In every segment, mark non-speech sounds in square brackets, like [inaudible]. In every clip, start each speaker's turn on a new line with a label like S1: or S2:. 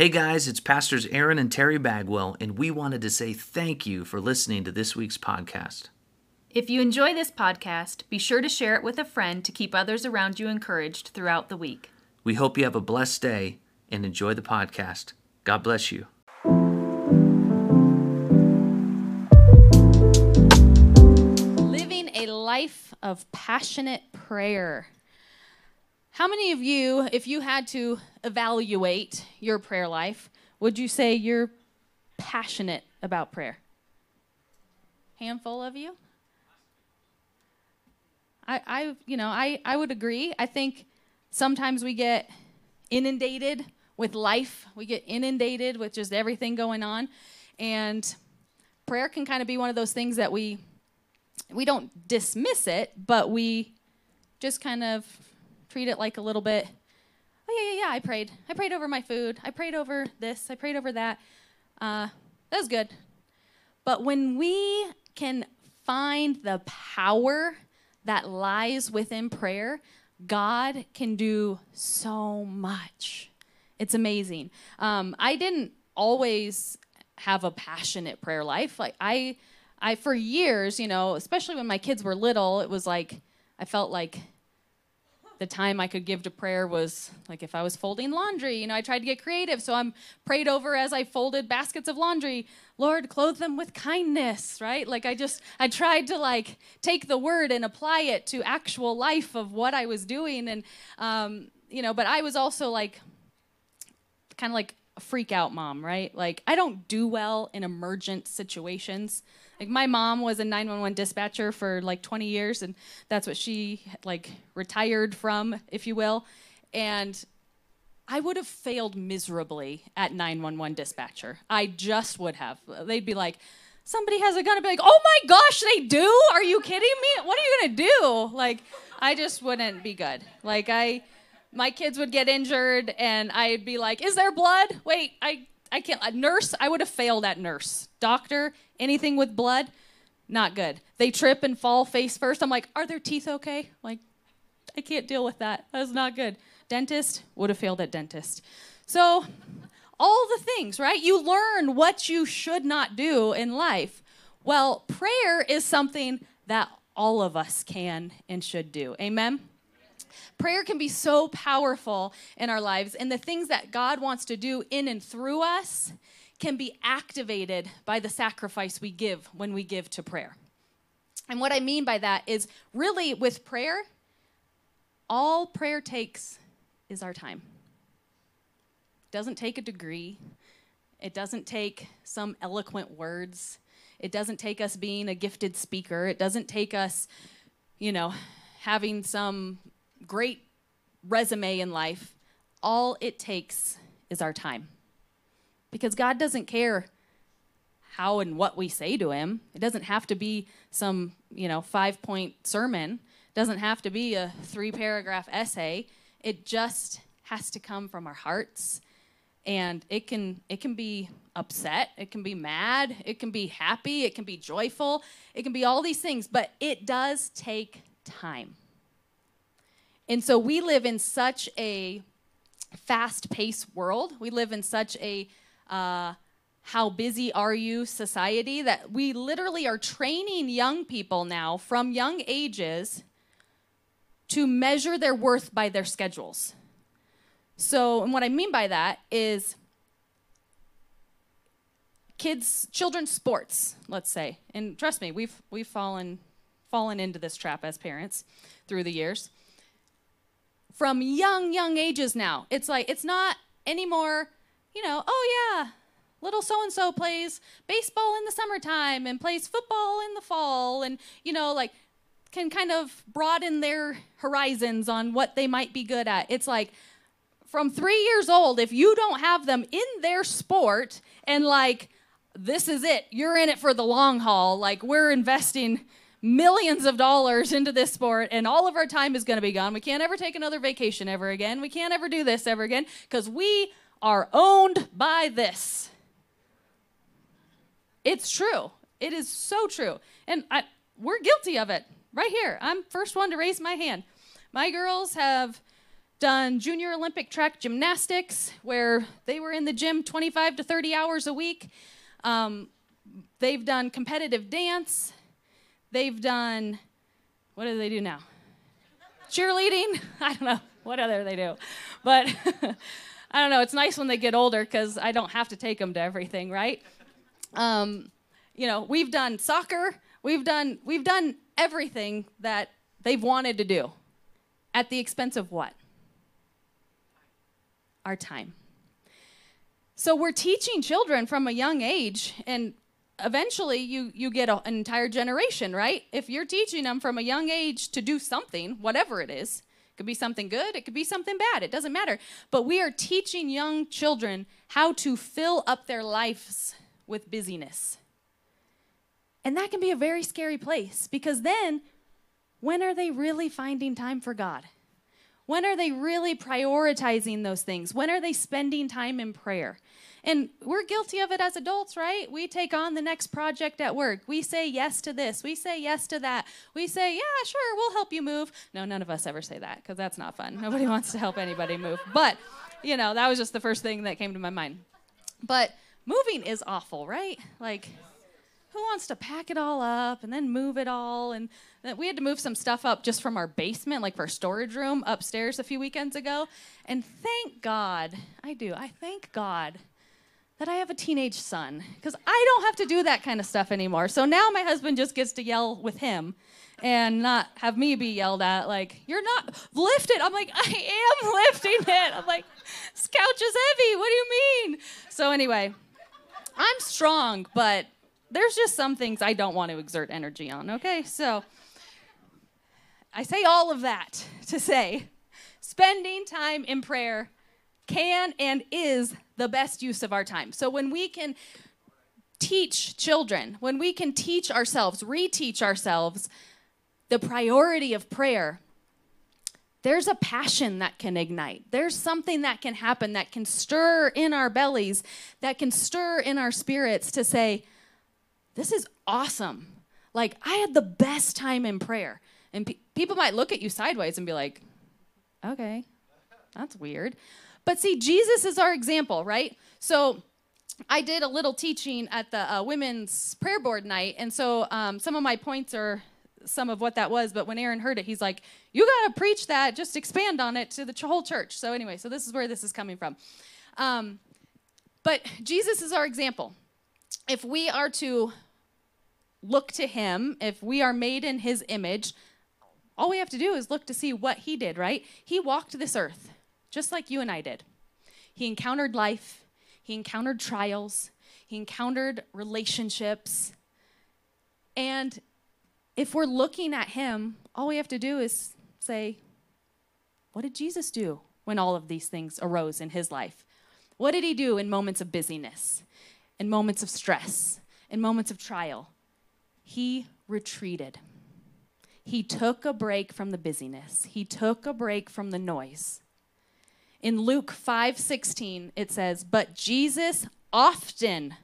S1: Hey guys, it's Pastors Aaron and Teri Bagwell, and we wanted to say thank you for listening to this week's podcast.
S2: If you enjoy this podcast, be sure to share it with a friend to keep others around you encouraged throughout the week.
S1: We hope you have a blessed day and enjoy the podcast. God bless you.
S3: Living a life of passionate prayer. How many of you, if you had to evaluate your prayer life, would you say you're passionate about prayer? Handful of you? I, I you know, I, I would agree. I think sometimes we get inundated with life. We get inundated with just everything going on. And prayer can kind of be one of those things that we we don't dismiss it, but we just kind of treat it like a little bit oh yeah yeah yeah i prayed. I prayed over my food. I prayed over this. I prayed over that. Uh, that was good. But when we can find the power that lies within prayer god can do so much. It's amazing. Um, i didn't always have a passionate prayer life. Like i i for years you know especially when my kids were little it was like i felt like the time I could give to prayer was like if I was folding laundry. You know, I tried to get creative. So I'm prayed over as I folded baskets of laundry. Lord, clothe them with kindness, right? Like I just, I tried to like take the word and apply it to actual life of what I was doing. And, um, you know, but I was also like, kind of like freak out mom, right? Like I don't do well in emergent situations. Like my mom was a 911 dispatcher for like 20 years and that's what she like retired from, if you will. And I would have failed miserably at 911 dispatcher. I just would have. They'd be like, somebody has a gun and be like, oh my gosh, they do? Are you kidding me? What are you gonna do? Like, I just wouldn't be good. Like, I, my kids would get injured and I'd be like, is there blood? Wait, I, I can't. A nurse, I would have failed at nurse. Doctor, anything with blood, not good. They trip and fall face first. I'm like, are their teeth okay? Like, I can't deal with that. That's not good. Dentist, would have failed at dentist. So, all the things, right? You learn what you should not do in life. Well, prayer is something that all of us can and should do. Amen? Prayer can be so powerful in our lives, and the things that God wants to do in and through us can be activated by the sacrifice we give when we give to prayer. And what I mean by that is really with prayer, all prayer takes is our time. It doesn't take a degree, it doesn't take some eloquent words, it doesn't take us being a gifted speaker, it doesn't take us, you know, having some great resume in life. All it takes is our time because God doesn't care how and what we say to him. It doesn't have to be some, you know, 5-point sermon. It doesn't have to be a 3-paragraph essay. It just has to come from our hearts. And it can it can be upset, it can be mad, it can be happy, it can be joyful, it can be all these things, but it does take time. And so we live in such a fast paced world. We live in such a uh, how busy are you society that we literally are training young people now from young ages to measure their worth by their schedules. So, and what I mean by that is kids children's sports, let's say. And trust me, we've we've fallen fallen into this trap as parents through the years. From young young ages now. It's like it's not anymore you know, oh yeah, little so and so plays baseball in the summertime and plays football in the fall and you know like can kind of broaden their horizons on what they might be good at. It's like from 3 years old if you don't have them in their sport and like this is it. You're in it for the long haul. Like we're investing millions of dollars into this sport and all of our time is going to be gone. We can't ever take another vacation ever again. We can't ever do this ever again because we are owned by this. It's true. It is so true. And I, we're guilty of it right here. I'm first one to raise my hand. My girls have done junior Olympic track gymnastics, where they were in the gym 25 to 30 hours a week. Um, they've done competitive dance. They've done, what do they do now? Cheerleading? [laughs] I don't know. What other they do? But [laughs] I don't know. It's nice when they get older because I don't have to take them to everything, right? Um, you know, we've done soccer. We've done we've done everything that they've wanted to do, at the expense of what? Our time. So we're teaching children from a young age, and eventually you you get a, an entire generation, right? If you're teaching them from a young age to do something, whatever it is, it could be something good, it could be something bad, it doesn't matter. But we are teaching young children how to fill up their lives with busyness. And that can be a very scary place because then when are they really finding time for God? When are they really prioritizing those things? When are they spending time in prayer? And we're guilty of it as adults, right? We take on the next project at work. We say yes to this. We say yes to that. We say, yeah, sure, we'll help you move. No, none of us ever say that because that's not fun. Nobody [laughs] wants to help anybody move. But, you know, that was just the first thing that came to my mind. But moving is awful, right? Like, who wants to pack it all up and then move it all? And we had to move some stuff up just from our basement, like our storage room upstairs a few weekends ago. And thank God, I do, I thank God that I have a teenage son because I don't have to do that kind of stuff anymore. So now my husband just gets to yell with him and not have me be yelled at like you're not lift it i'm like i am [laughs] lifting it. I'm like this couch is heavy. What do you mean? So anyway i'm strong but there's just some things i don't want to exert energy on okay? So i say all of that to say spending time in prayer can and is the best use of our time. So when we can teach children, when we can teach ourselves, reteach ourselves the priority of prayer, there's a passion that can ignite. There's something that can happen that can stir in our bellies, that can stir in our spirits to say, This is awesome. Like, I had the best time in prayer. And pe- people might look at you sideways and be like, Okay, that's weird. But see, Jesus is our example, right? So I did a little teaching at the uh, women's prayer board night, and so um, some of my points are some of what that was. But when Aaron heard it, he's like, "You got to preach that. Just expand on it to the whole church." So anyway, so this is where this is coming from. Um, but Jesus is our example. If we are to look to Him, if we are made in His image, all we have to do is look to see what He did. Right? He walked this earth just like you and I did. He encountered life, he encountered trials, he encountered relationships. And if we're looking at him, all we have to do is say, What did Jesus do when all of these things arose in his life? What did he do in moments of busyness, in moments of stress, in moments of trial? He retreated. He took a break from the busyness, he took a break from the noise. In Luke 5:16 it says, "But Jesus often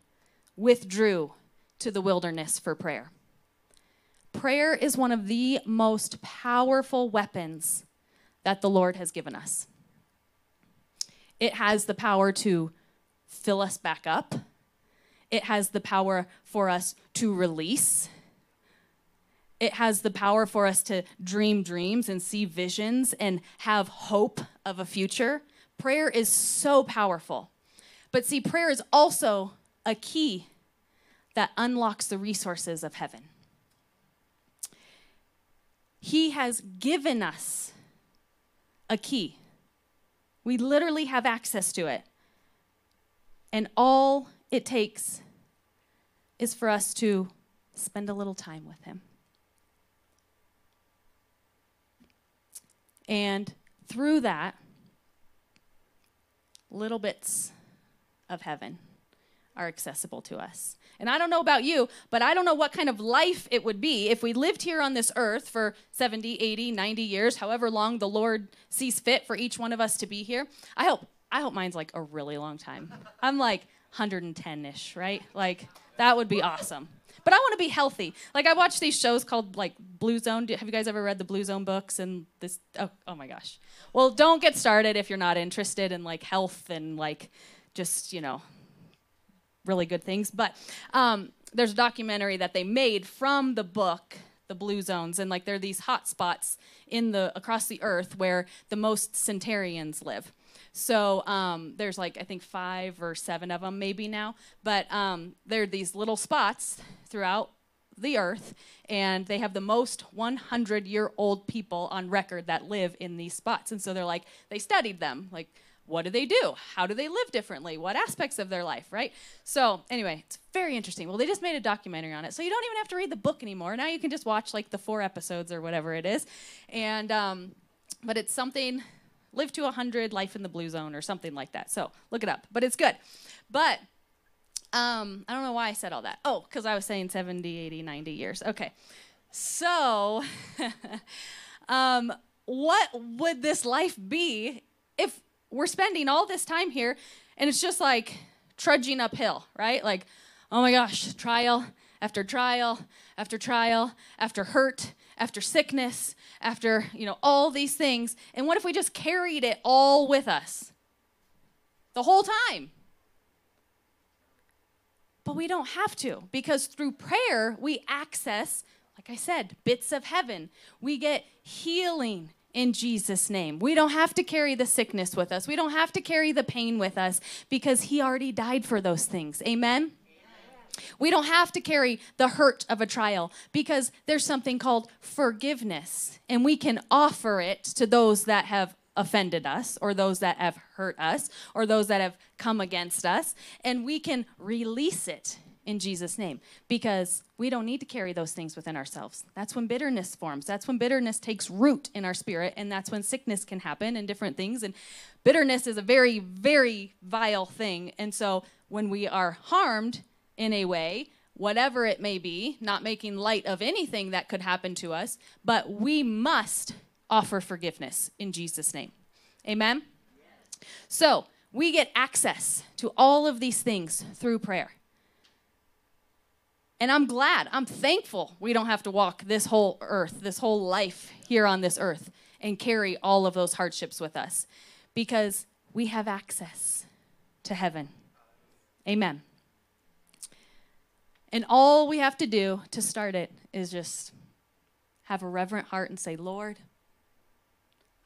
S3: withdrew to the wilderness for prayer." Prayer is one of the most powerful weapons that the Lord has given us. It has the power to fill us back up. It has the power for us to release. It has the power for us to dream dreams and see visions and have hope of a future. Prayer is so powerful. But see, prayer is also a key that unlocks the resources of heaven. He has given us a key. We literally have access to it. And all it takes is for us to spend a little time with Him. And through that, little bits of heaven are accessible to us. And I don't know about you, but I don't know what kind of life it would be if we lived here on this earth for 70, 80, 90 years, however long the Lord sees fit for each one of us to be here. I hope I hope mine's like a really long time. I'm like 110 ish, right? Like, that would be awesome. But I want to be healthy. Like, I watch these shows called like Blue Zone. Have you guys ever read the Blue Zone books? And this, oh, oh my gosh. Well, don't get started if you're not interested in like health and like just, you know, really good things. But um, there's a documentary that they made from the book the blue zones and like there are these hot spots in the across the earth where the most centurions live so um, there's like i think five or seven of them maybe now but um, there are these little spots throughout the earth and they have the most 100 year old people on record that live in these spots and so they're like they studied them like what do they do? How do they live differently? What aspects of their life, right? So, anyway, it's very interesting. Well, they just made a documentary on it. So, you don't even have to read the book anymore. Now you can just watch like the four episodes or whatever it is. And, um, but it's something, live to 100, life in the blue zone or something like that. So, look it up. But it's good. But, um, I don't know why I said all that. Oh, because I was saying 70, 80, 90 years. Okay. So, [laughs] um, what would this life be if we're spending all this time here and it's just like trudging uphill, right? Like, oh my gosh, trial after trial after trial after hurt after sickness after, you know, all these things. And what if we just carried it all with us the whole time? But we don't have to because through prayer we access like I said, bits of heaven. We get healing in Jesus' name. We don't have to carry the sickness with us. We don't have to carry the pain with us because He already died for those things. Amen? We don't have to carry the hurt of a trial because there's something called forgiveness, and we can offer it to those that have offended us, or those that have hurt us, or those that have come against us, and we can release it in Jesus' name because we don't need to carry those things within ourselves. That's when bitterness forms. That's when bitterness takes root in our spirit, and that's when sickness can happen and different things. And bitterness is a very, very vile thing. And so when we are harmed in a way, whatever it may be, not making light of anything that could happen to us, but we must offer forgiveness in Jesus' name. Amen? So we get access to all of these things through prayer. And I'm glad, I'm thankful we don't have to walk this whole earth, this whole life here on this earth and carry all of those hardships with us because we have access to heaven. Amen. And all we have to do to start it is just have a reverent heart and say, Lord,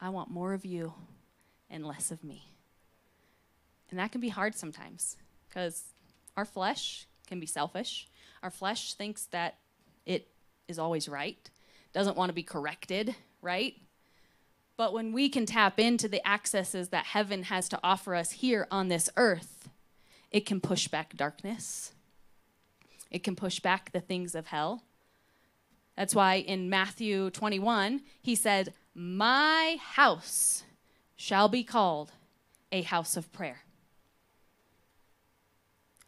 S3: I want more of you and less of me. And that can be hard sometimes because our flesh can be selfish our flesh thinks that it is always right, doesn't want to be corrected, right? But when we can tap into the accesses that heaven has to offer us here on this earth, it can push back darkness. It can push back the things of hell. That's why in Matthew 21, he said, My house shall be called a house of prayer.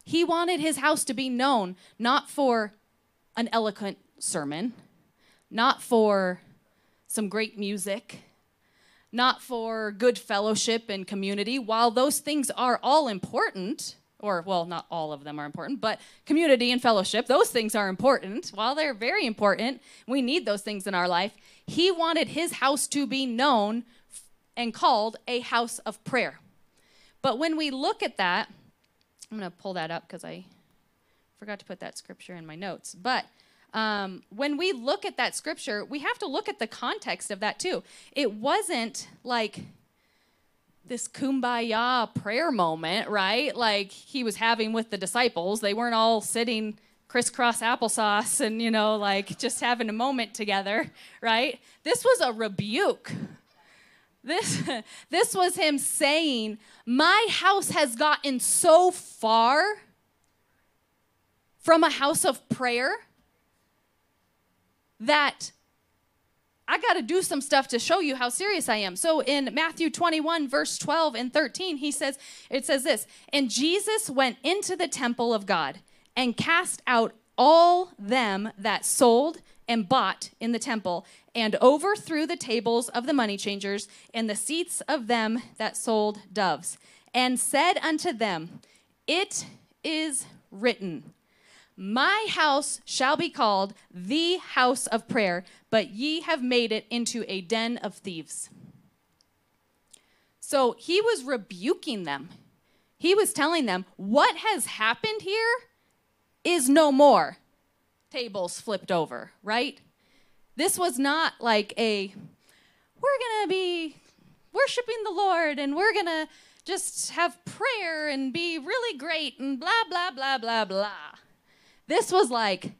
S3: He wanted his house to be known not for an eloquent sermon, not for some great music, not for good fellowship and community. While those things are all important, or well, not all of them are important, but community and fellowship, those things are important. While they're very important, we need those things in our life. He wanted his house to be known and called a house of prayer. But when we look at that, I'm going to pull that up because I forgot to put that scripture in my notes. But um, when we look at that scripture, we have to look at the context of that too. It wasn't like this kumbaya prayer moment, right? Like he was having with the disciples. They weren't all sitting crisscross applesauce and, you know, like just having a moment together, right? This was a rebuke this, [laughs] this was him saying, My house has gotten so far from a house of prayer that I got to do some stuff to show you how serious I am. So in Matthew 21, verse 12 and 13, he says, It says this, and Jesus went into the temple of God and cast out all them that sold and bought in the temple, and overthrew the tables of the money changers and the seats of them that sold doves. and said unto them, It is written, My house shall be called the house of prayer, but ye have made it into a den of thieves. So he was rebuking them. He was telling them, What has happened here is no more. Tables flipped over, right? This was not like a, we're going to be worshiping the Lord and we're going to just have prayer and be really great and blah, blah, blah, blah, blah. This was like,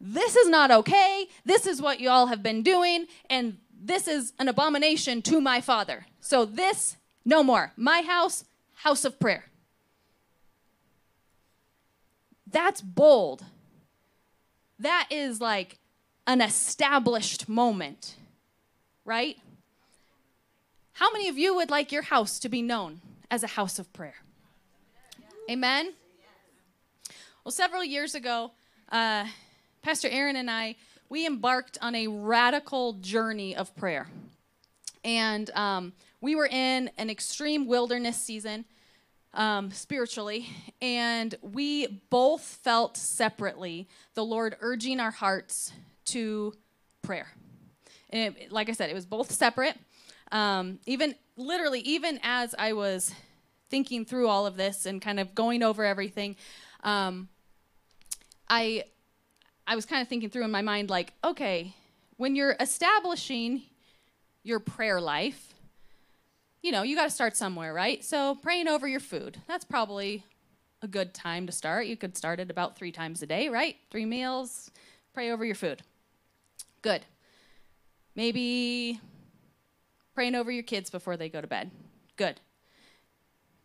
S3: this is not okay. This is what you all have been doing, and this is an abomination to my father. So, this, no more. My house, house of prayer. That's bold. That is like an established moment, right? How many of you would like your house to be known as a house of prayer? Amen? Well, several years ago, uh, Pastor Aaron and I, we embarked on a radical journey of prayer. And um, we were in an extreme wilderness season um, spiritually, and we both felt separately the Lord urging our hearts to prayer. And it, like I said, it was both separate. Um, even literally, even as I was thinking through all of this and kind of going over everything, um, I I was kind of thinking through in my mind, like, okay, when you're establishing your prayer life, you know, you got to start somewhere, right? So praying over your food, that's probably a good time to start. You could start it about three times a day, right? Three meals, pray over your food. Good. Maybe praying over your kids before they go to bed. Good.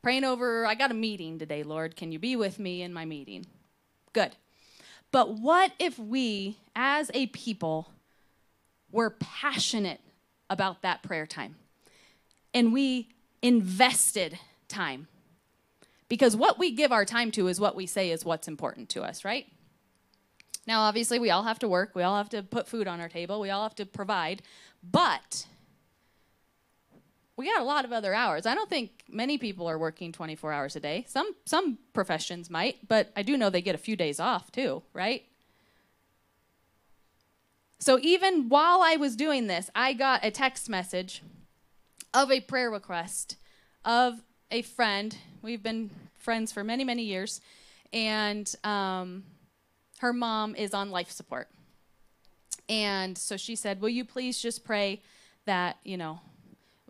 S3: Praying over, I got a meeting today, Lord. Can you be with me in my meeting? Good. But what if we, as a people, were passionate about that prayer time and we invested time? Because what we give our time to is what we say is what's important to us, right? Now, obviously, we all have to work, we all have to put food on our table, we all have to provide, but we got a lot of other hours. I don't think many people are working 24 hours a day. Some some professions might, but I do know they get a few days off too, right? So even while I was doing this, I got a text message of a prayer request of a friend. We've been friends for many, many years, and um, her mom is on life support. And so she said, Will you please just pray that, you know,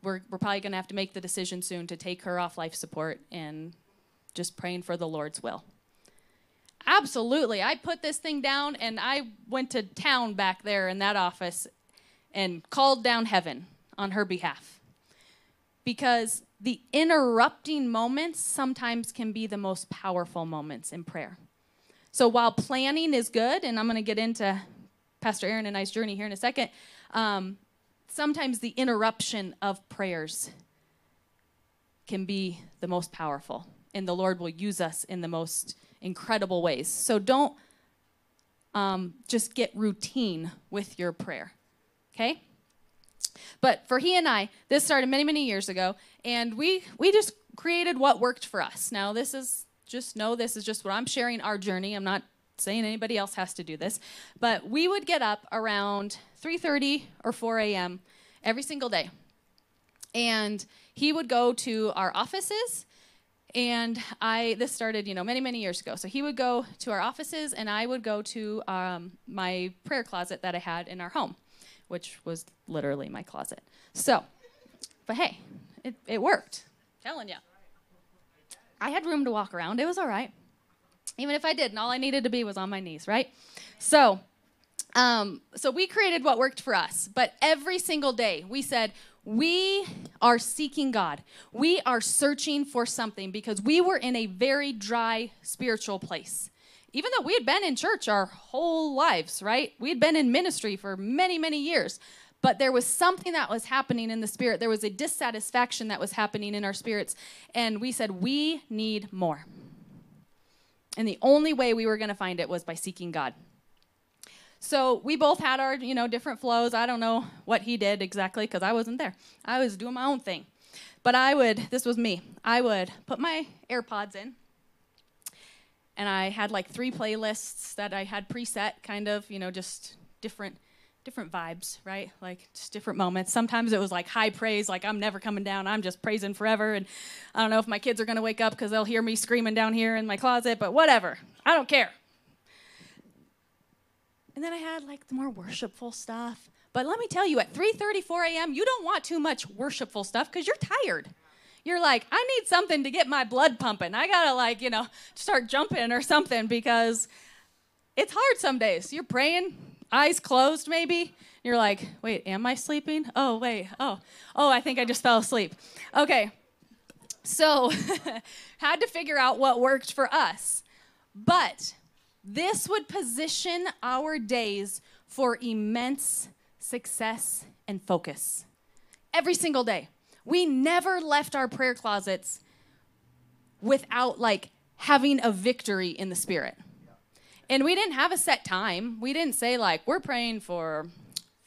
S3: we're, we're probably going to have to make the decision soon to take her off life support and just praying for the Lord's will. Absolutely. I put this thing down and I went to town back there in that office and called down heaven on her behalf. Because the interrupting moments sometimes can be the most powerful moments in prayer. So while planning is good, and I'm going to get into Pastor Aaron and I's journey here in a second, um, sometimes the interruption of prayers can be the most powerful, and the Lord will use us in the most incredible ways. So don't um, just get routine with your prayer, okay? But for he and I, this started many, many years ago, and we we just created what worked for us. Now this is just know this is just what I'm sharing our journey. I'm not saying anybody else has to do this, but we would get up around 3:30 or 4 a.m. every single day, and he would go to our offices. And I this started you know many many years ago. So he would go to our offices, and I would go to um, my prayer closet that I had in our home, which was literally my closet. So, but hey, it, it worked. telling you. I had room to walk around. It was all right. Even if I didn't, all I needed to be was on my knees, right? So, um, so we created what worked for us. But every single day, we said, we are seeking God. We are searching for something because we were in a very dry spiritual place. Even though we had been in church our whole lives, right? We had been in ministry for many, many years. But there was something that was happening in the spirit. There was a dissatisfaction that was happening in our spirits. And we said, we need more. And the only way we were going to find it was by seeking God. So we both had our, you know, different flows. I don't know what he did exactly because I wasn't there. I was doing my own thing. But I would, this was me, I would put my AirPods in, and I had like three playlists that I had preset, kind of, you know, just different different vibes, right? Like just different moments. Sometimes it was like high praise, like I'm never coming down, I'm just praising forever. And I don't know if my kids are gonna wake up because they'll hear me screaming down here in my closet, but whatever. I don't care. And then I had like the more worshipful stuff. But let me tell you, at 3:34 a.m., you don't want too much worshipful stuff because you're tired. You're like, I need something to get my blood pumping. I gotta like, you know, start jumping or something because it's hard some days. You're praying, eyes closed maybe. You're like, wait, am I sleeping? Oh, wait, oh, oh, I think I just fell asleep. Okay, so [laughs] had to figure out what worked for us. But this would position our days for immense success and focus. Every single day. We never left our prayer closets without like having a victory in the spirit. And we didn't have a set time. We didn't say like we're praying for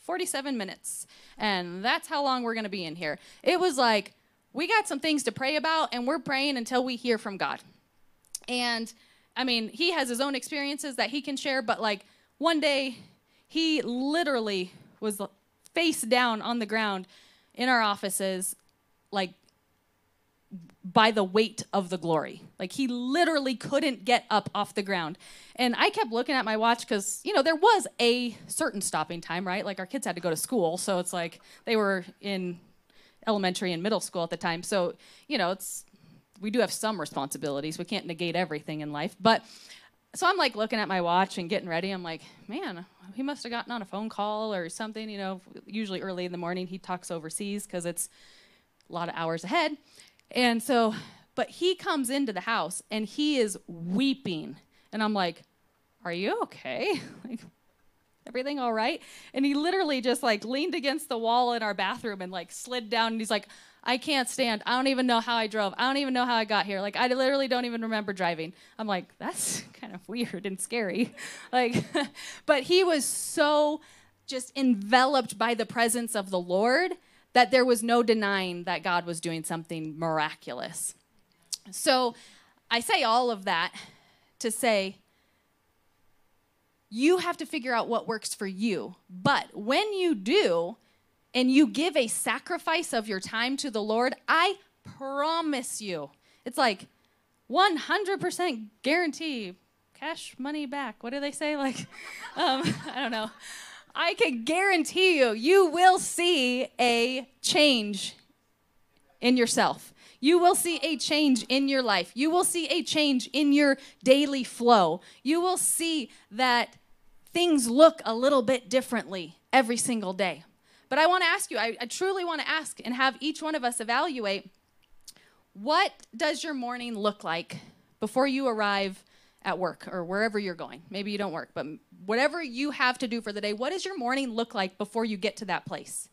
S3: 47 minutes and that's how long we're going to be in here. It was like we got some things to pray about and we're praying until we hear from God. And I mean, he has his own experiences that he can share, but like one day he literally was face down on the ground in our offices, like by the weight of the glory. Like he literally couldn't get up off the ground. And I kept looking at my watch because, you know, there was a certain stopping time, right? Like our kids had to go to school. So it's like they were in elementary and middle school at the time. So, you know, it's, we do have some responsibilities. We can't negate everything in life. But so I'm like looking at my watch and getting ready. I'm like, man, he must have gotten on a phone call or something. You know, usually early in the morning he talks overseas because it's a lot of hours ahead. And so, but he comes into the house and he is weeping. And I'm like, Are you okay? [laughs] like, everything all right? And he literally just like leaned against the wall in our bathroom and like slid down and he's like, I can't stand. I don't even know how I drove. I don't even know how I got here. Like I literally don't even remember driving. I'm like, that's [laughs] kind of weird and scary. [laughs] like but he was so just enveloped by the presence of the Lord that there was no denying that God was doing something miraculous. So I say all of that to say, you have to figure out what works for you. But when you do, and you give a sacrifice of your time to the Lord, I promise you, it's like 100% guarantee cash money back. What do they say? Like, [laughs] um, I don't know. I can guarantee you, you will see a change in yourself. You will see a change in your life. You will see a change in your daily flow. You will see that things look a little bit differently every single day. But I want to ask you, I, I truly want to ask and have each one of us evaluate what does your morning look like before you arrive at work or wherever you're going? Maybe you don't work, but whatever you have to do for the day, what does your morning look like before you get to that place?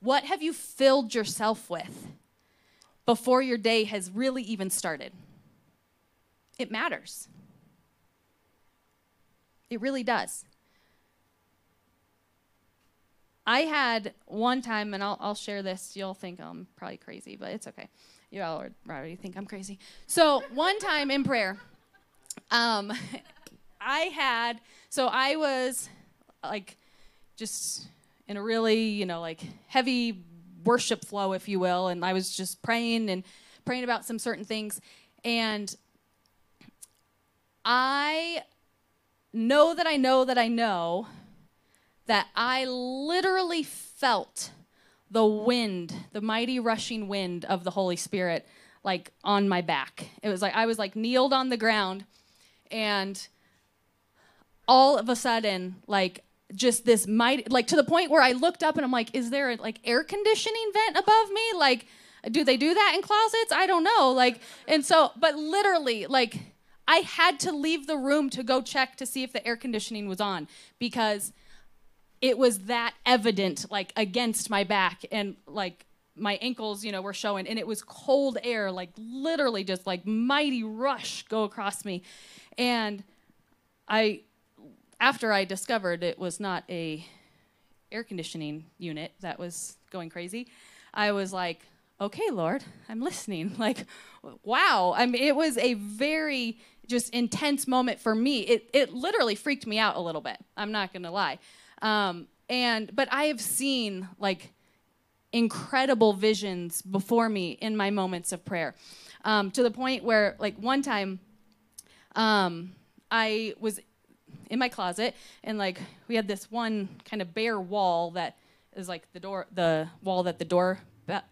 S3: What have you filled yourself with before your day has really even started? It matters. It really does. I had one time, and I'll, I'll share this. You'll think I'm probably crazy, but it's okay. You all already think I'm crazy. So, one time in prayer, um, [laughs] I had, so I was like just in a really, you know, like heavy worship flow, if you will, and I was just praying and praying about some certain things. And I know that I know that I know that I literally felt the wind, the mighty rushing wind of the Holy Spirit, like on my back. It was like I was like kneeled on the ground and all of a sudden, like just this mighty, like to the point where I looked up and I'm like, is there a, like air conditioning vent above me? Like, do they do that in closets? I don't know. Like, and so, but literally, like, I had to leave the room to go check to see if the air conditioning was on because it was that evident, like against my back and like my ankles, you know, were showing, and it was cold air, like literally just like mighty rush go across me. And I, after I discovered it was not a air conditioning unit that was going crazy, I was like, okay, Lord, I'm listening. [laughs] Like, wow. I mean, it was a very just intense moment for me. It, it literally freaked me out a little bit. I'm not going to lie. Um, and, but I have seen like incredible visions before me in my moments of prayer um, to the point where, like, one time um, I was in my closet and, like, we had this one kind of bare wall that is like the door, the wall that the door,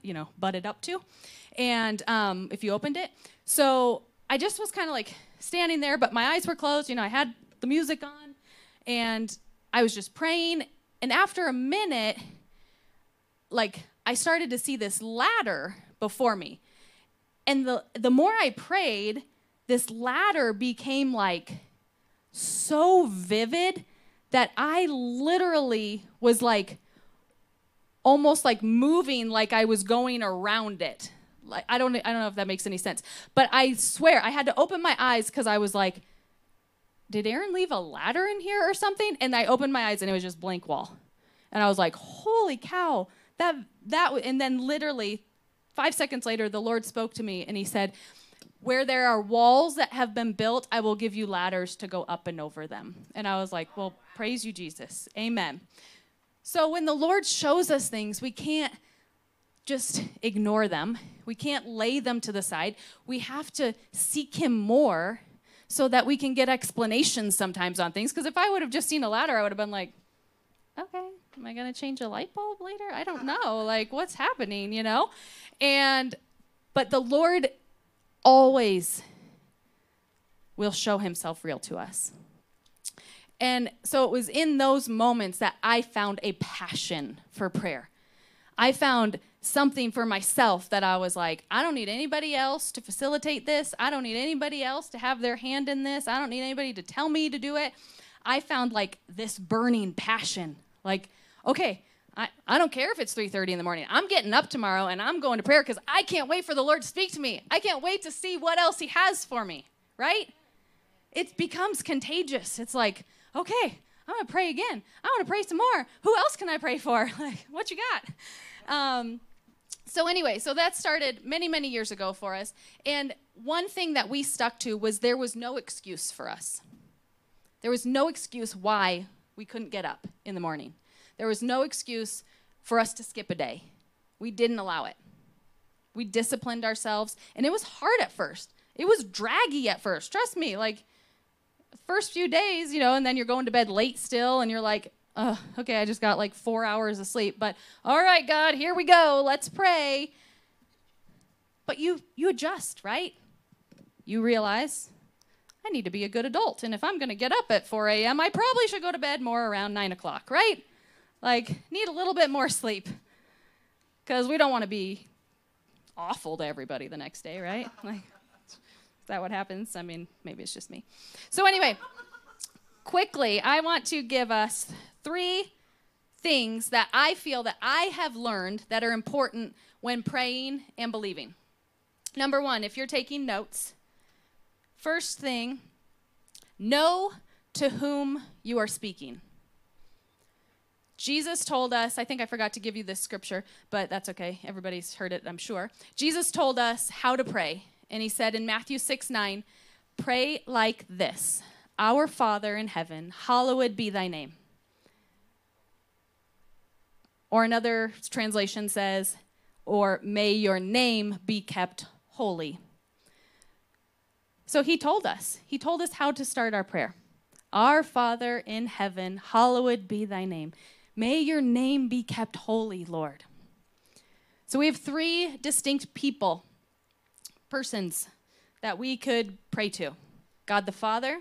S3: you know, butted up to. And um, if you opened it, so I just was kind of like standing there, but my eyes were closed. You know, I had the music on and I was just praying. And after a minute, like I started to see this ladder before me. And the the more I prayed, this ladder became like so vivid that I literally was like almost like moving like I was going around it. Like I don't I don't know if that makes any sense. But I swear I had to open my eyes cuz I was like did Aaron leave a ladder in here or something? And I opened my eyes and it was just blank wall. And I was like, "Holy cow." That that and then literally 5 seconds later the Lord spoke to me and he said, where there are walls that have been built, I will give you ladders to go up and over them. And I was like, well, praise you, Jesus. Amen. So when the Lord shows us things, we can't just ignore them. We can't lay them to the side. We have to seek Him more so that we can get explanations sometimes on things. Because if I would have just seen a ladder, I would have been like, okay, am I going to change a light bulb later? I don't know. Like, what's happening, you know? And, but the Lord always will show Himself real to us. And so it was in those moments that I found a passion for prayer. I found something for myself that I was like, I don't need anybody else to facilitate this. I don't need anybody else to have their hand in this. I don't need anybody to tell me to do it. I found like this burning passion. Like, okay, I, I don't care if it's 3.30 in the morning. I'm getting up tomorrow and I'm going to prayer because I can't wait for the Lord to speak to me. I can't wait to see what else he has for me, right? It becomes contagious. It's like, okay, I'm gonna pray again. I want to pray some more. Who else can I pray for? [laughs] Like, what you got? Um, so anyway, so that started many, many years ago for us. And one thing that we stuck to was there was no excuse for us. There was no excuse why we couldn't get up in the morning. There was no excuse for us to skip a day. We didn't allow it. We disciplined ourselves, and it was hard at first. It was draggy at first. Trust me, like first few days, you know, and then you're going to bed late still, and you're like, oh, okay, I just got like four hours of sleep, but all right, God, here we go. Let's pray. But you you adjust, right? You realize I need to be a good adult, and if I'm going to get up at 4 a.m., I probably should go to bed more around 9 o'clock, right? Like, need a little bit more sleep because we don't want to be awful to everybody the next day, right? [laughs] Like, is that what happens? I mean, maybe it's just me. So, anyway, quickly, I want to give us three things that I feel that I have learned that are important when praying and believing. Number one, if you're taking notes, first thing, know to whom you are speaking. Jesus told us, I think I forgot to give you this scripture, but that's okay. Everybody's heard it, I'm sure. Jesus told us how to pray. And he said in Matthew 6 9, pray like this Our Father in heaven, hallowed be thy name. Or another translation says, or may your name be kept holy. So he told us, he told us how to start our prayer. Our Father in heaven, hallowed be thy name. May your name be kept holy, Lord. So we have three distinct people persons that we could pray to God the Father,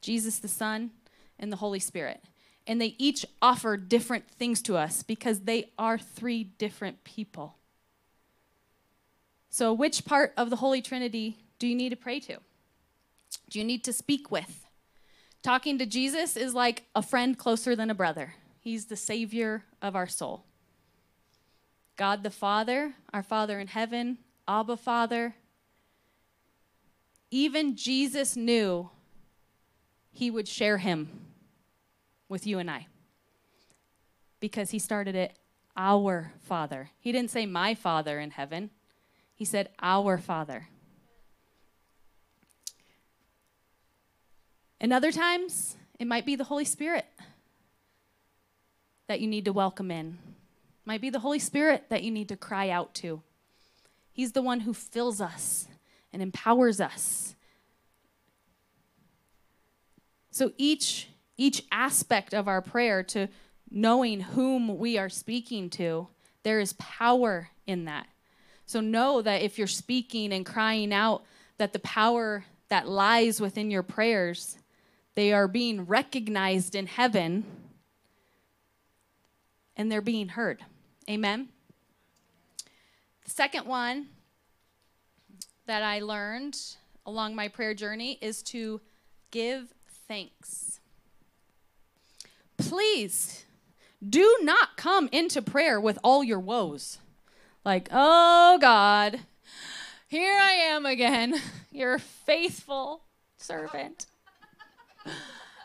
S3: Jesus the Son, and the Holy Spirit. And they each offer different things to us because they are three different people. So, which part of the Holy Trinity do you need to pray to? Do you need to speak with? Talking to Jesus is like a friend closer than a brother, He's the Savior of our soul. God the Father, our Father in heaven, Abba Father. Even Jesus knew he would share him with you and I because he started it our Father. He didn't say my Father in heaven, he said our Father. And other times, it might be the Holy Spirit that you need to welcome in. It might be the Holy Spirit that you need to cry out to. He's the one who fills us and empowers us. So each each aspect of our prayer to knowing whom we are speaking to, there is power in that. So know that if you're speaking and crying out that the power that lies within your prayers, they are being recognized in heaven and they're being heard. Amen. The second one that I learned along my prayer journey is to give thanks. Please do not come into prayer with all your woes. Like, oh God, here I am again, [laughs] your faithful servant.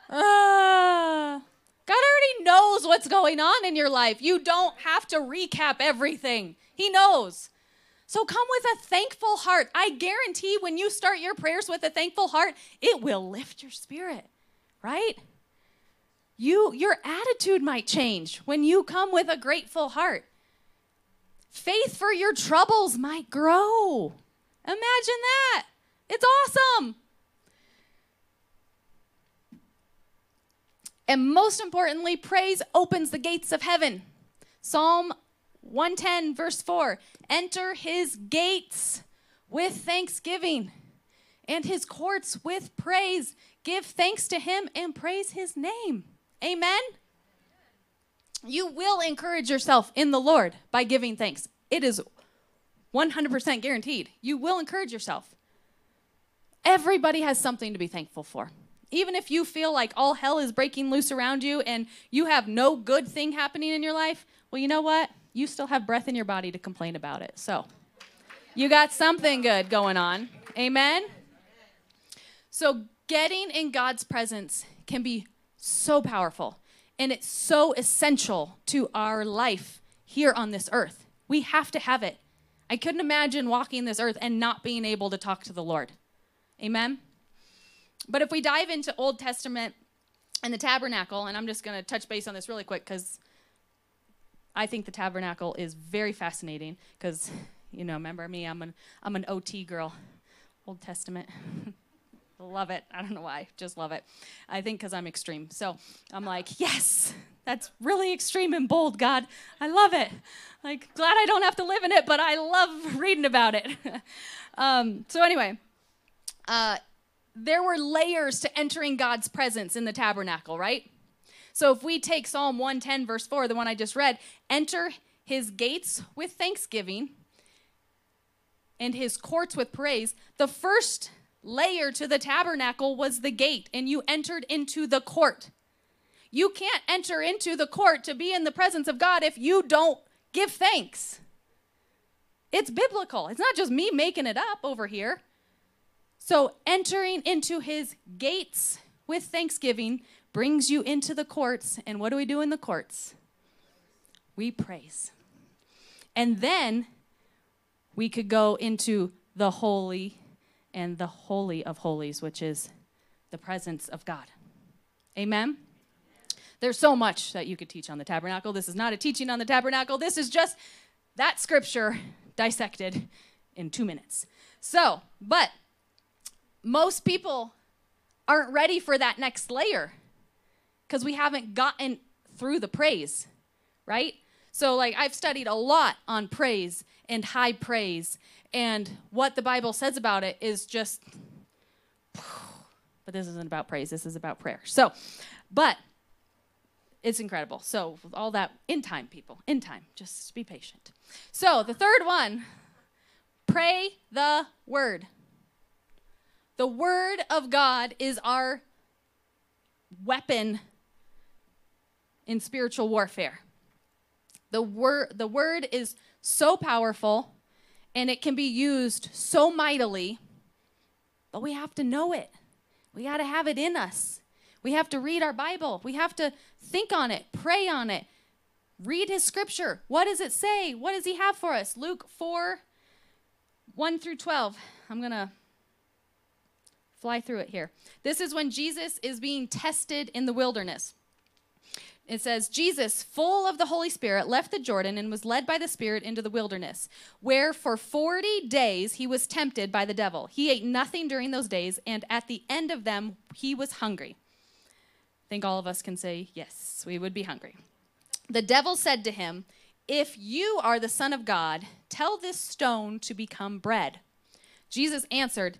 S3: Uh, [laughs] God already knows what's going on in your life. You don't have to recap everything, He knows. So come with a thankful heart. I guarantee when you start your prayers with a thankful heart, it will lift your spirit, right? You your attitude might change when you come with a grateful heart. Faith for your troubles might grow. Imagine that. It's awesome. And most importantly, praise opens the gates of heaven. Psalm 110, verse 4 Enter his gates with thanksgiving and his courts with praise. Give thanks to him and praise his name. Amen. You will encourage yourself in the Lord by giving thanks. It is 100% guaranteed. You will encourage yourself. Everybody has something to be thankful for. Even if you feel like all hell is breaking loose around you and you have no good thing happening in your life, well, you know what? You still have breath in your body to complain about it. So, you got something good going on. Amen? So, getting in God's presence can be so powerful and it's so essential to our life here on this earth. We have to have it. I couldn't imagine walking this earth and not being able to talk to the Lord. Amen? But if we dive into Old Testament and the tabernacle, and I'm just going to touch base on this really quick because I think the tabernacle is very fascinating because, you know, remember me, I'm an, I'm an OT girl, Old Testament. [laughs] love it. I don't know why, just love it. I think because I'm extreme. So I'm like, yes, that's really extreme and bold, God. I love it. Like, glad I don't have to live in it, but I love reading about it. [laughs] um, so, anyway, uh, there were layers to entering God's presence in the tabernacle, right? So if we take Psalm 110, verse 4, the one I just read, enter his gates with thanksgiving and his courts with praise, the first layer to the tabernacle was the gate, and you entered into the court. You can't enter into the court to be in the presence of God if you don't give thanks. It's biblical. It's not just me making it up over here. So, entering into his gates with thanksgiving brings you into the courts. And what do we do in the courts? We praise. And then we could go into the holy and the holy of holies, which is the presence of God. Amen? There's so much that you could teach on the tabernacle. This is not a teaching on the tabernacle. This is just that scripture dissected in two minutes. So, but most people aren't ready for that next layer because we haven't gotten through the praise, right? So, like, I've studied a lot on praise and high praise, and what the Bible says about it is just, but this isn't about praise, this is about prayer. So, but it's incredible. So, all that in time, people, in time, just be patient. So, the third one pray the word. The Word of God is our weapon in spiritual warfare. The word, the word is so powerful and it can be used so mightily, but we have to know it. We got to have it in us. We have to read our Bible. We have to think on it, pray on it, Read his scripture. What does it say? What does he have for us? Luke 4 1 through 12. I'm going to fly through it here. This is when Jesus is being tested in the wilderness. It says, Jesus, full of the Holy Spirit, left the Jordan and was led by the Spirit into the wilderness, where for 40 days he was tempted by the devil. He ate nothing during those days, and at the end of them, he was hungry. I think all of us can say, yes, we would be hungry. The devil said to him, If you are the Son of God, tell this stone to become bread. Jesus answered,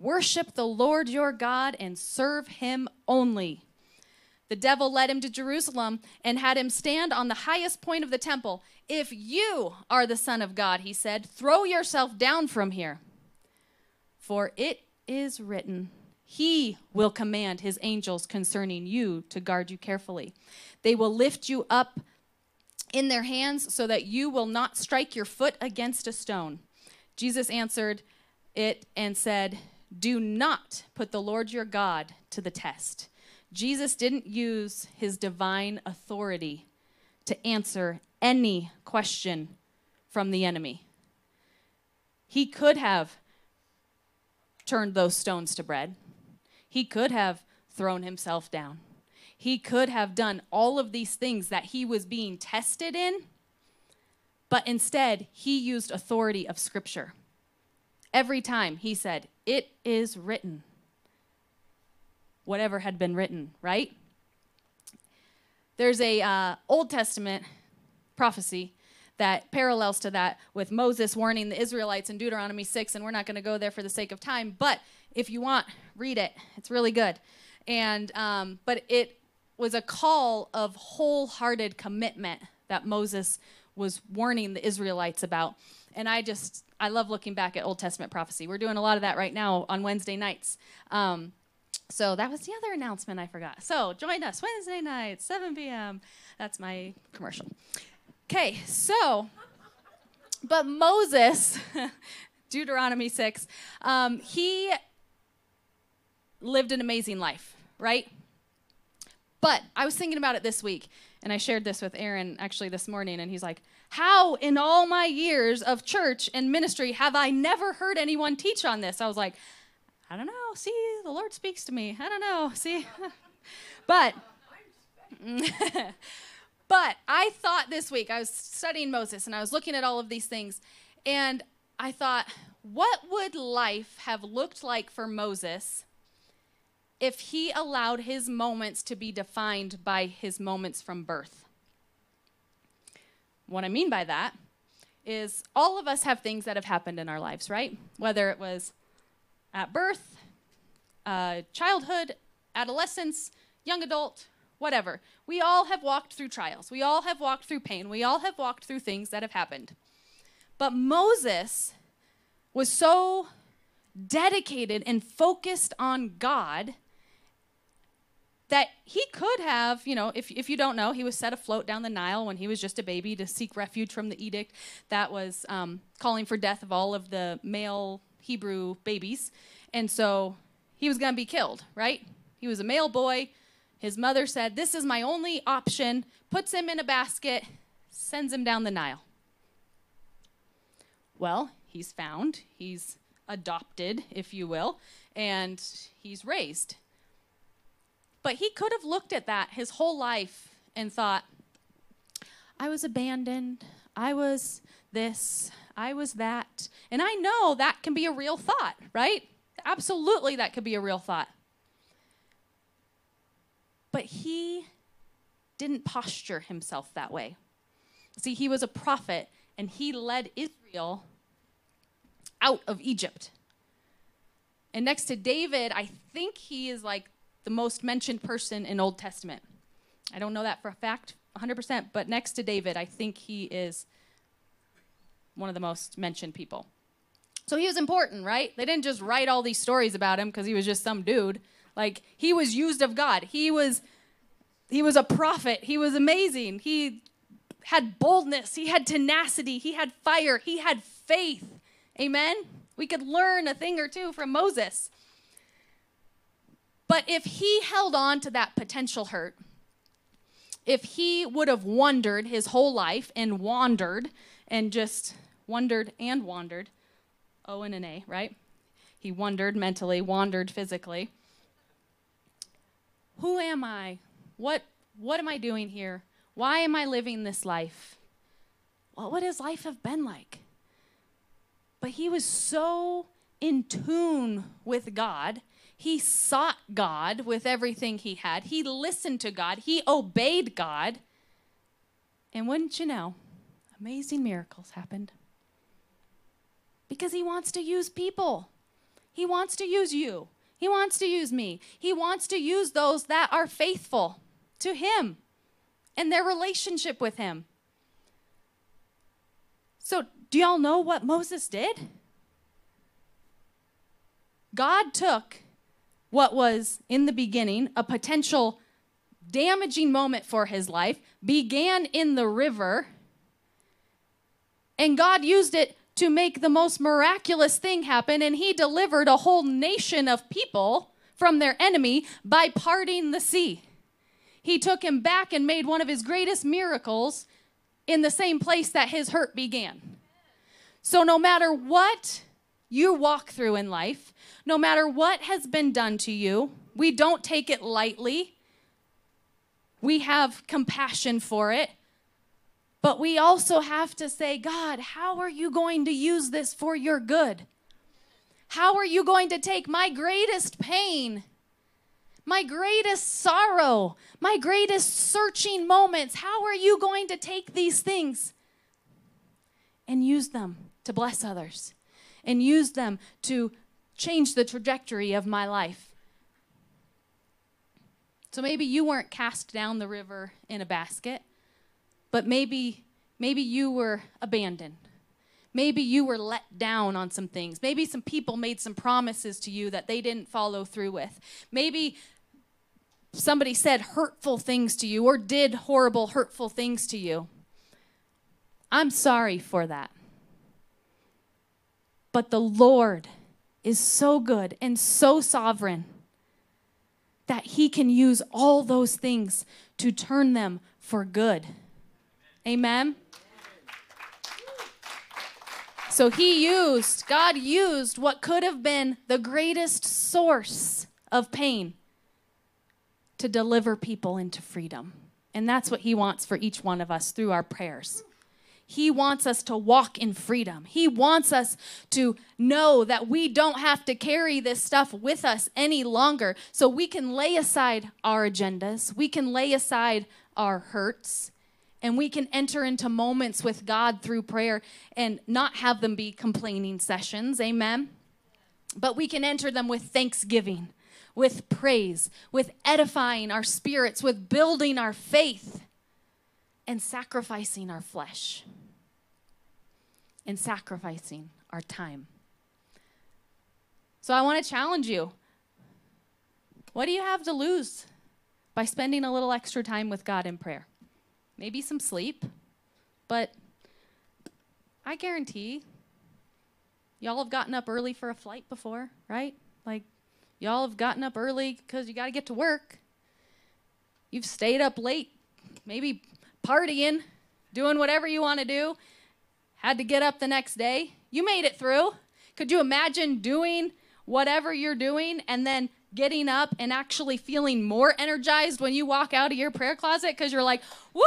S3: Worship the Lord your God and serve him only. The devil led him to Jerusalem and had him stand on the highest point of the temple. If you are the Son of God, he said, throw yourself down from here. For it is written, He will command His angels concerning you to guard you carefully. They will lift you up in their hands so that you will not strike your foot against a stone. Jesus answered it and said, Do not put the Lord your God to the test. Jesus didn't use his divine authority to answer any question from the enemy. He could have turned those stones to bread, he could have thrown himself down. He could have done all of these things that he was being tested in, but instead, he used authority of Scripture. Every time he said, It is written. Whatever had been written, right? There's a uh, Old Testament prophecy that parallels to that with Moses warning the Israelites in Deuteronomy 6, and we're not going to go there for the sake of time. But if you want, read it. It's really good. And um, but it was a call of wholehearted commitment that Moses was warning the Israelites about. And I just, I love looking back at Old Testament prophecy. We're doing a lot of that right now on Wednesday nights. Um, so that was the other announcement I forgot. So join us Wednesday nights, 7 p.m. That's my commercial. Okay, so, but Moses, [laughs] Deuteronomy 6, um, he lived an amazing life, right? But I was thinking about it this week, and I shared this with Aaron actually this morning, and he's like, How in all my years of church and ministry have I never heard anyone teach on this? I was like, I don't know. See, the Lord speaks to me. I don't know. See? [laughs] but. [laughs] but I thought this week, I was studying Moses and I was looking at all of these things, and I thought, what would life have looked like for Moses if he allowed his moments to be defined by his moments from birth. What I mean by that is all of us have things that have happened in our lives, right? Whether it was at birth, uh, childhood, adolescence, young adult, whatever. We all have walked through trials. We all have walked through pain. We all have walked through things that have happened. But Moses was so dedicated and focused on God that he could have, you know, if, if you don't know, he was set afloat down the Nile when he was just a baby to seek refuge from the edict that was um, calling for death of all of the male Hebrew babies. And so he was going to be killed, right? He was a male boy. His mother said, This is my only option, puts him in a basket, sends him down the Nile. Well, he's found, he's adopted, if you will, and he's raised. But he could have looked at that his whole life and thought, I was abandoned. I was this. I was that. And I know that can be a real thought, right? Absolutely, that could be a real thought. But he didn't posture himself that way. See, he was a prophet and he led Israel out of Egypt. And next to David, I think he is like the most mentioned person in Old Testament. I don't know that for a fact 100%, but next to David, I think he is one of the most mentioned people. So he was important, right? They didn't just write all these stories about him because he was just some dude. Like he was used of God. He was he was a prophet. He was amazing. He had boldness, he had tenacity, he had fire, he had faith. Amen. We could learn a thing or two from Moses. But if he held on to that potential hurt, if he would have wondered his whole life and wandered and just wondered and wandered, O and an A, right? He wondered mentally, wandered physically. Who am I? What what am I doing here? Why am I living this life? What would his life have been like? But he was so in tune with God. He sought God with everything he had. He listened to God. He obeyed God. And wouldn't you know, amazing miracles happened. Because he wants to use people. He wants to use you. He wants to use me. He wants to use those that are faithful to him and their relationship with him. So, do y'all know what Moses did? God took what was in the beginning a potential damaging moment for his life, began in the river, and God used it to make the most miraculous thing happen, and he delivered a whole nation of people from their enemy by parting the sea. He took him back and made one of his greatest miracles in the same place that his hurt began. So, no matter what you walk through in life, no matter what has been done to you, we don't take it lightly. We have compassion for it. But we also have to say, God, how are you going to use this for your good? How are you going to take my greatest pain, my greatest sorrow, my greatest searching moments? How are you going to take these things and use them to bless others and use them to change the trajectory of my life? So maybe you weren't cast down the river in a basket but maybe maybe you were abandoned. Maybe you were let down on some things. Maybe some people made some promises to you that they didn't follow through with. Maybe somebody said hurtful things to you or did horrible hurtful things to you. I'm sorry for that. But the lord is so good and so sovereign that he can use all those things to turn them for good Amen. So he used, God used what could have been the greatest source of pain to deliver people into freedom. And that's what he wants for each one of us through our prayers. He wants us to walk in freedom. He wants us to know that we don't have to carry this stuff with us any longer. So we can lay aside our agendas, we can lay aside our hurts, and we can enter into moments with God through prayer and not have them be complaining sessions. Amen. But we can enter them with thanksgiving, with praise, with edifying our spirits, with building our faith, and sacrificing our flesh, and sacrificing our time. So I want to challenge you. What do you have to lose by spending a little extra time with God in prayer? maybe some sleep, but I guarantee y'all have gotten up early for a flight before, right? Like, y'all have gotten up early because you got to get to work. You've stayed up late, maybe partying, doing whatever you want to do, had to get up the next day. You made it through. Could you imagine doing whatever you're doing and then getting up and actually feeling more energized when you walk out of your prayer closet because you're like, woo,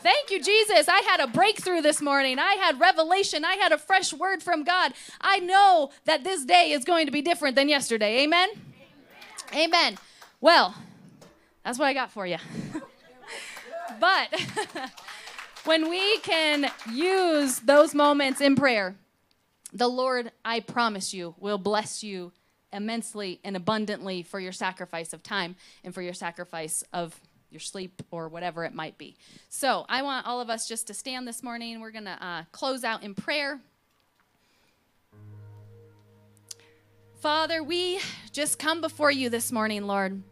S3: thank you, Jesus. I had a breakthrough this morning. I had revelation. I had a fresh word from God. I know that this day is going to be different than yesterday. Amen? Amen. Amen. Well, that's what I got for you. [laughs] but [laughs] when we can use those moments in prayer, the Lord, I promise you, will bless you immensely and abundantly for your sacrifice of time and for your sacrifice of your sleep or whatever it might be. So I want all of us just to stand this morning. We're going to uh, close out in prayer. Father, we just come before you this morning, Lord,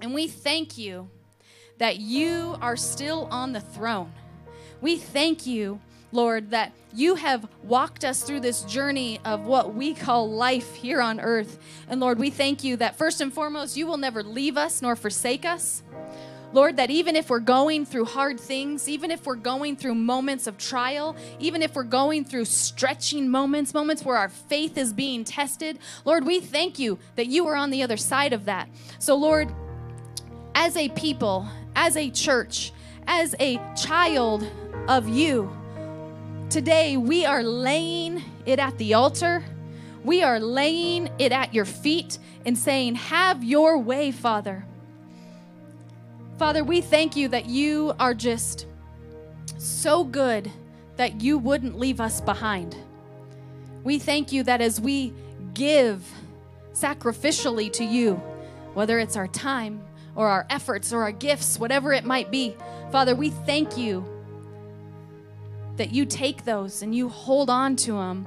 S3: and we thank you that you are still on the throne. We thank you, Lord, that you have walked us through this journey of what we call life here on earth. And Lord, we thank you that first and foremost, you will never leave us nor forsake us. Lord, that even if we're going through hard things, even if we're going through moments of trial, even if we're going through stretching moments, moments where our faith is being tested, Lord, we thank you that you are on the other side of that. So, Lord, as a people, as a church, as a child of you, today we are laying it at the altar. We are laying it at your feet and saying, Have your way, Father. Father, we thank you that you are just so good that you wouldn't leave us behind. We thank you that as we give sacrificially to you, whether it's our time or our efforts or our gifts, whatever it might be, Father, we thank you that you take those and you hold on to them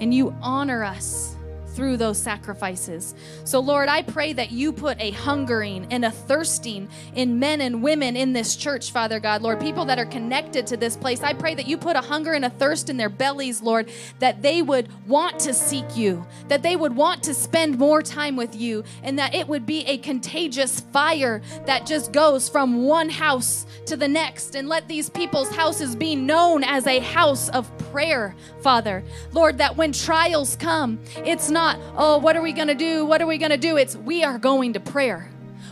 S3: and you honor us through those sacrifices. So, Lord, I pray that you put a hungering and a thirsting in men and women in this church, Father God, Lord, people that are connected to this place. I pray that you put a hunger and a thirst in their bellies, Lord, that they would want to seek you, that they would want to spend more time with you, and that it would be a contagious fire that just goes from one house to the next. And let these people's houses be known as a house of prayer, Father. Lord, that when trials come, it's not not, oh, what are we going to do? What are we going to do? It's we are going to prayer.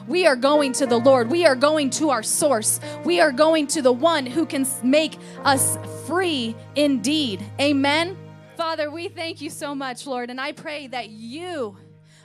S3: We are going to the Lord. We are going to our source. We are going to the one who can make us free indeed. Amen. Father, we thank you so much, Lord, and I pray that you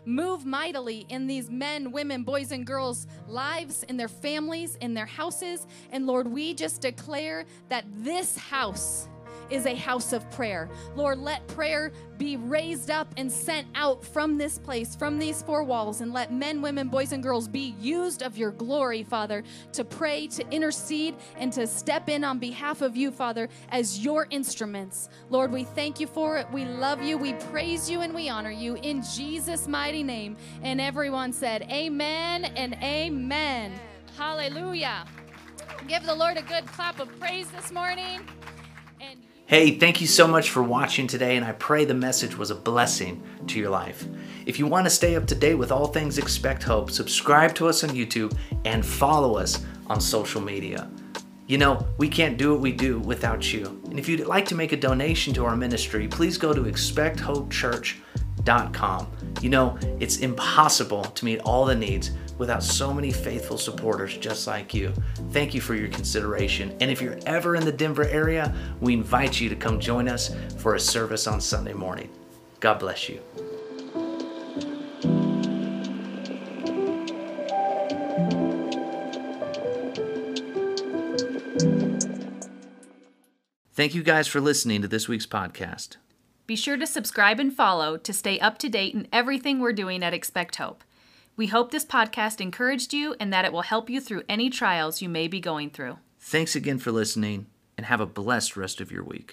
S3: move mightily in these men, women, boys, and girls' lives, in their families, in their houses. And Lord, we just declare that this house is a house of prayer. Lord, let prayer be raised up and sent out from this place, from these four walls, and let men, women, boys, and girls be used of your glory, Father, to pray, to intercede, and to step in on behalf of you, Father, as your instruments. Lord, we thank you for it. We love you. We praise you and we honor you in Jesus' mighty name. And everyone said, Amen and Amen. Hallelujah. Give the Lord a good clap of praise this morning.
S1: Hey, thank you so much for watching today, and I pray the message was a blessing to your life. If you want to stay up to date with all things Expect Hope, subscribe to us on YouTube and follow us on social media. You know, we can't do what we do without you. And if you'd like to make a donation to our ministry, please go to expecthopechurch.com. You know, it's impossible to meet all the needs without so many faithful supporters just like you. Thank you for your consideration. And if you're ever in the Denver area, we invite you to come join us for a service on Sunday morning. God bless you. Thank you guys for listening to this week's podcast.
S2: Be sure to subscribe and follow to stay up to date in everything we're doing at Expect Hope. We hope this podcast encouraged you and that it will help you through any trials you may be going through.
S1: Thanks again for listening and have a blessed rest of your week.